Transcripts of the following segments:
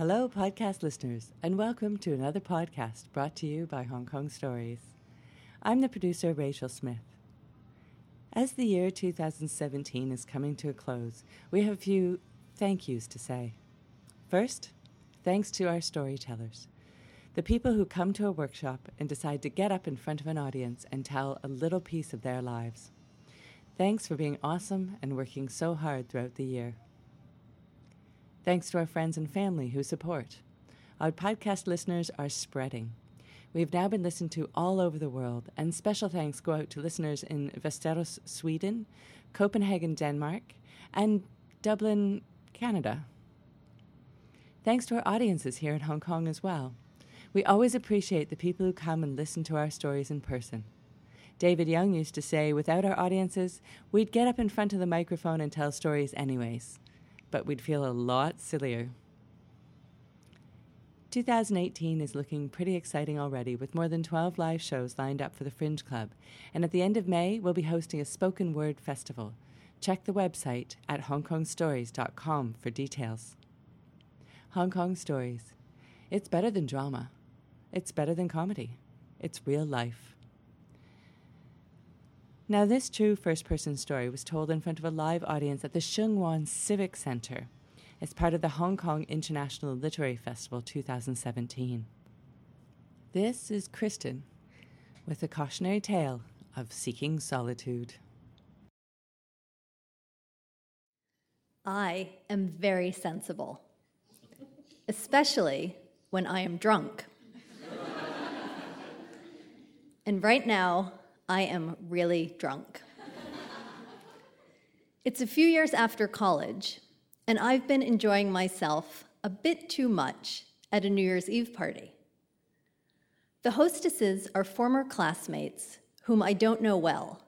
Hello, podcast listeners, and welcome to another podcast brought to you by Hong Kong Stories. I'm the producer, Rachel Smith. As the year 2017 is coming to a close, we have a few thank yous to say. First, thanks to our storytellers, the people who come to a workshop and decide to get up in front of an audience and tell a little piece of their lives. Thanks for being awesome and working so hard throughout the year. Thanks to our friends and family who support. Our podcast listeners are spreading. We've now been listened to all over the world, and special thanks go out to listeners in Västerås, Sweden, Copenhagen, Denmark, and Dublin, Canada. Thanks to our audiences here in Hong Kong as well. We always appreciate the people who come and listen to our stories in person. David Young used to say, without our audiences, we'd get up in front of the microphone and tell stories anyways but we'd feel a lot sillier. 2018 is looking pretty exciting already, with more than 12 live shows lined up for the Fringe Club. And at the end of May, we'll be hosting a spoken word festival. Check the website at hongkongstories.com for details. Hong Kong Stories. It's better than drama. It's better than comedy. It's real life. Now, this true first person story was told in front of a live audience at the Sheung Wan Civic Center as part of the Hong Kong International Literary Festival 2017. This is Kristen with a cautionary tale of seeking solitude. I am very sensible, especially when I am drunk. and right now, I am really drunk. it's a few years after college, and I've been enjoying myself a bit too much at a New Year's Eve party. The hostesses are former classmates whom I don't know well,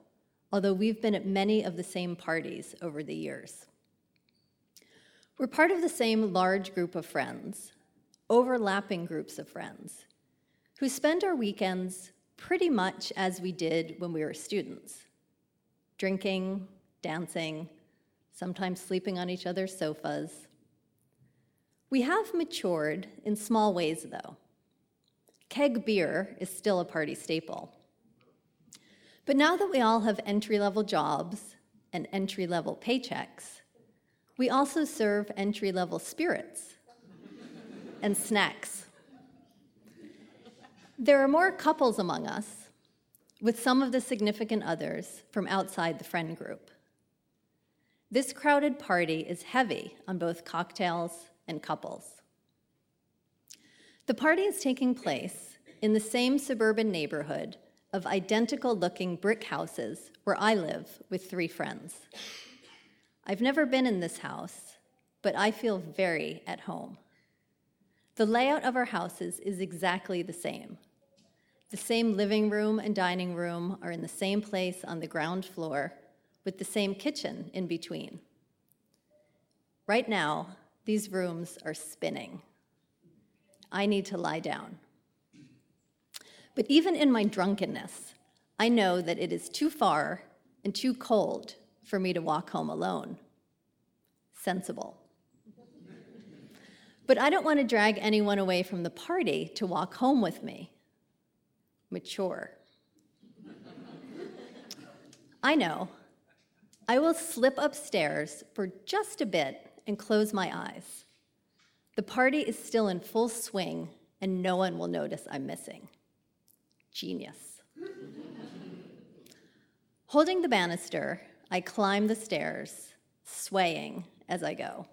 although we've been at many of the same parties over the years. We're part of the same large group of friends, overlapping groups of friends, who spend our weekends pretty much as we did when we were students drinking, dancing, sometimes sleeping on each other's sofas. We have matured in small ways, though. Keg beer is still a party staple. But now that we all have entry level jobs and entry level paychecks, we also serve entry level spirits and snacks. There are more couples among us, with some of the significant others from outside the friend group. This crowded party is heavy on both cocktails and couples. The party is taking place in the same suburban neighborhood of identical looking brick houses where I live with three friends. I've never been in this house, but I feel very at home. The layout of our houses is exactly the same the same living room and dining room are in the same place on the ground floor, with the same kitchen in between. Right now, these rooms are spinning. I need to lie down. But even in my drunkenness, I know that it is too far and too cold for me to walk home alone. Sensible. But I don't want to drag anyone away from the party to walk home with me mature. I know. I will slip upstairs for just a bit and close my eyes. The party is still in full swing, and no one will notice I'm missing. Genius. Holding the banister, I climb the stairs, swaying as I go.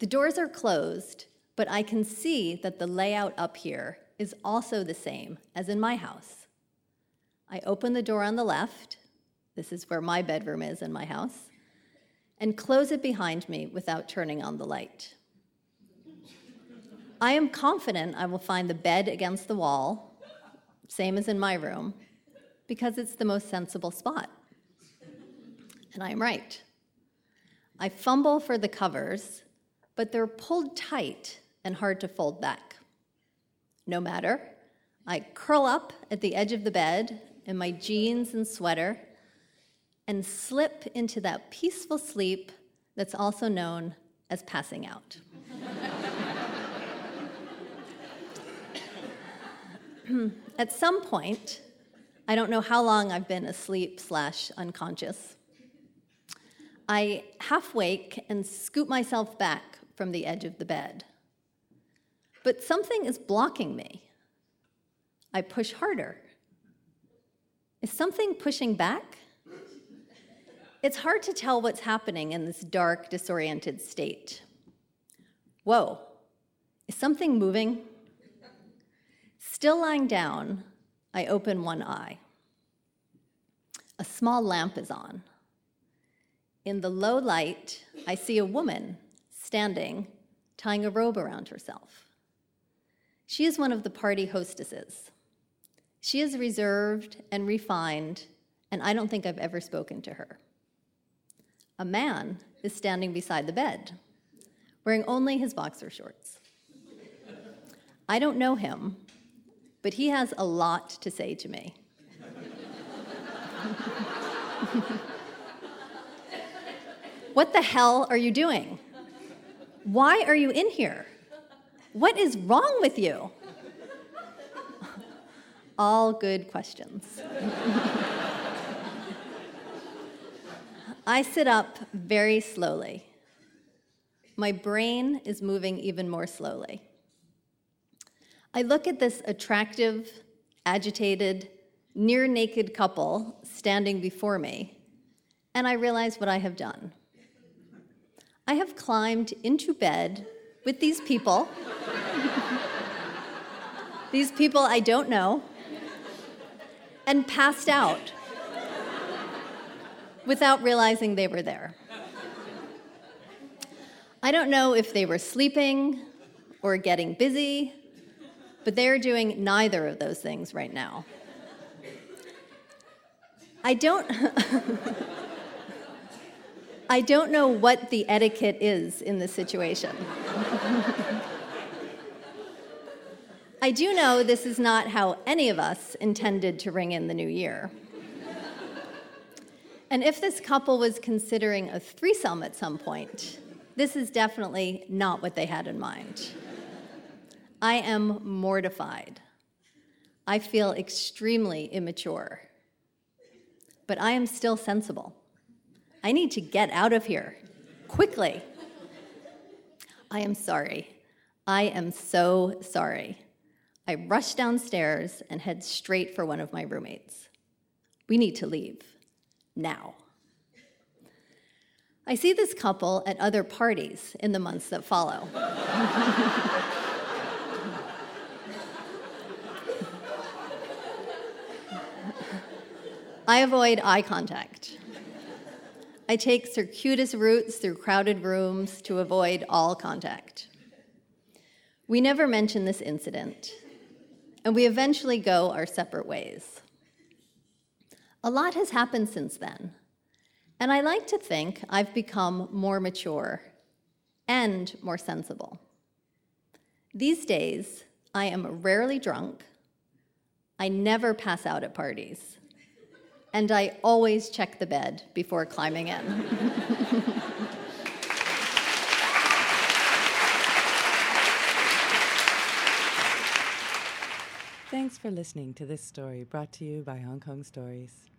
The doors are closed, but I can see that the layout up here is also the same as in my house. I open the door on the left, this is where my bedroom is in my house, and close it behind me without turning on the light. I am confident I will find the bed against the wall, same as in my room, because it's the most sensible spot. And I am right. I fumble for the covers, but they're pulled tight and hard to fold back. No matter, I curl up at the edge of the bed in my jeans and sweater and slip into that peaceful sleep that's also known as passing out. At some point, I don't know how long I've been asleep slash unconscious. I half wake and scoop myself back from the edge of the bed. But something is blocking me. I push harder. Is something pushing back? It's hard to tell what's happening in this dark, disoriented state. Whoa, is something moving? Still lying down, I open one eye. A small lamp is on. In the low light, I see a woman standing, tying a robe around herself. She is one of the party hostesses. She is reserved and refined, and I don't think I've ever spoken to her. A man is standing beside the bed, wearing only his boxer shorts. I don't know him, but he has a lot to say to me. what the hell are you doing? Why are you in here? What is wrong with you? All good questions. I sit up very slowly. My brain is moving even more slowly. I look at this attractive, agitated, near naked couple standing before me, and I realize what I have done. I have climbed into bed with these people, these people I don't know, and passed out without realizing they were there. I don't know if they were sleeping or getting busy but they're doing neither of those things right now. I don't. I don't know what the etiquette is in this situation. I do know this is not how any of us intended to ring in the new year. And if this couple was considering a threesome at some point, this is definitely not what they had in mind. I am mortified. I feel extremely immature. But I am still sensible. I need to get out of here quickly. I am sorry. I am so sorry. I rush downstairs and head straight for one of my roommates. We need to leave now. I see this couple at other parties in the months that follow. I avoid eye contact. I take circuitous routes through crowded rooms to avoid all contact. We never mention this incident, and we eventually go our separate ways. A lot has happened since then, and I like to think I've become more mature and more sensible. These days, I am rarely drunk. I never pass out at parties and I always check the bed before climbing in. Thanks for listening to this story brought to you by Hong Kong Stories.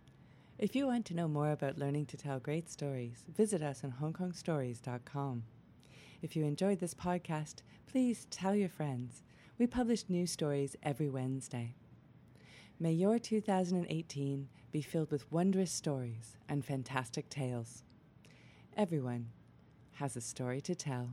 If you want to know more about learning to tell great stories, visit us on hongkongstories.com. If you enjoyed this podcast, please tell your friends. We publish new stories every Wednesday. May your 2018 be filled with wondrous stories and fantastic tales. Everyone has a story to tell.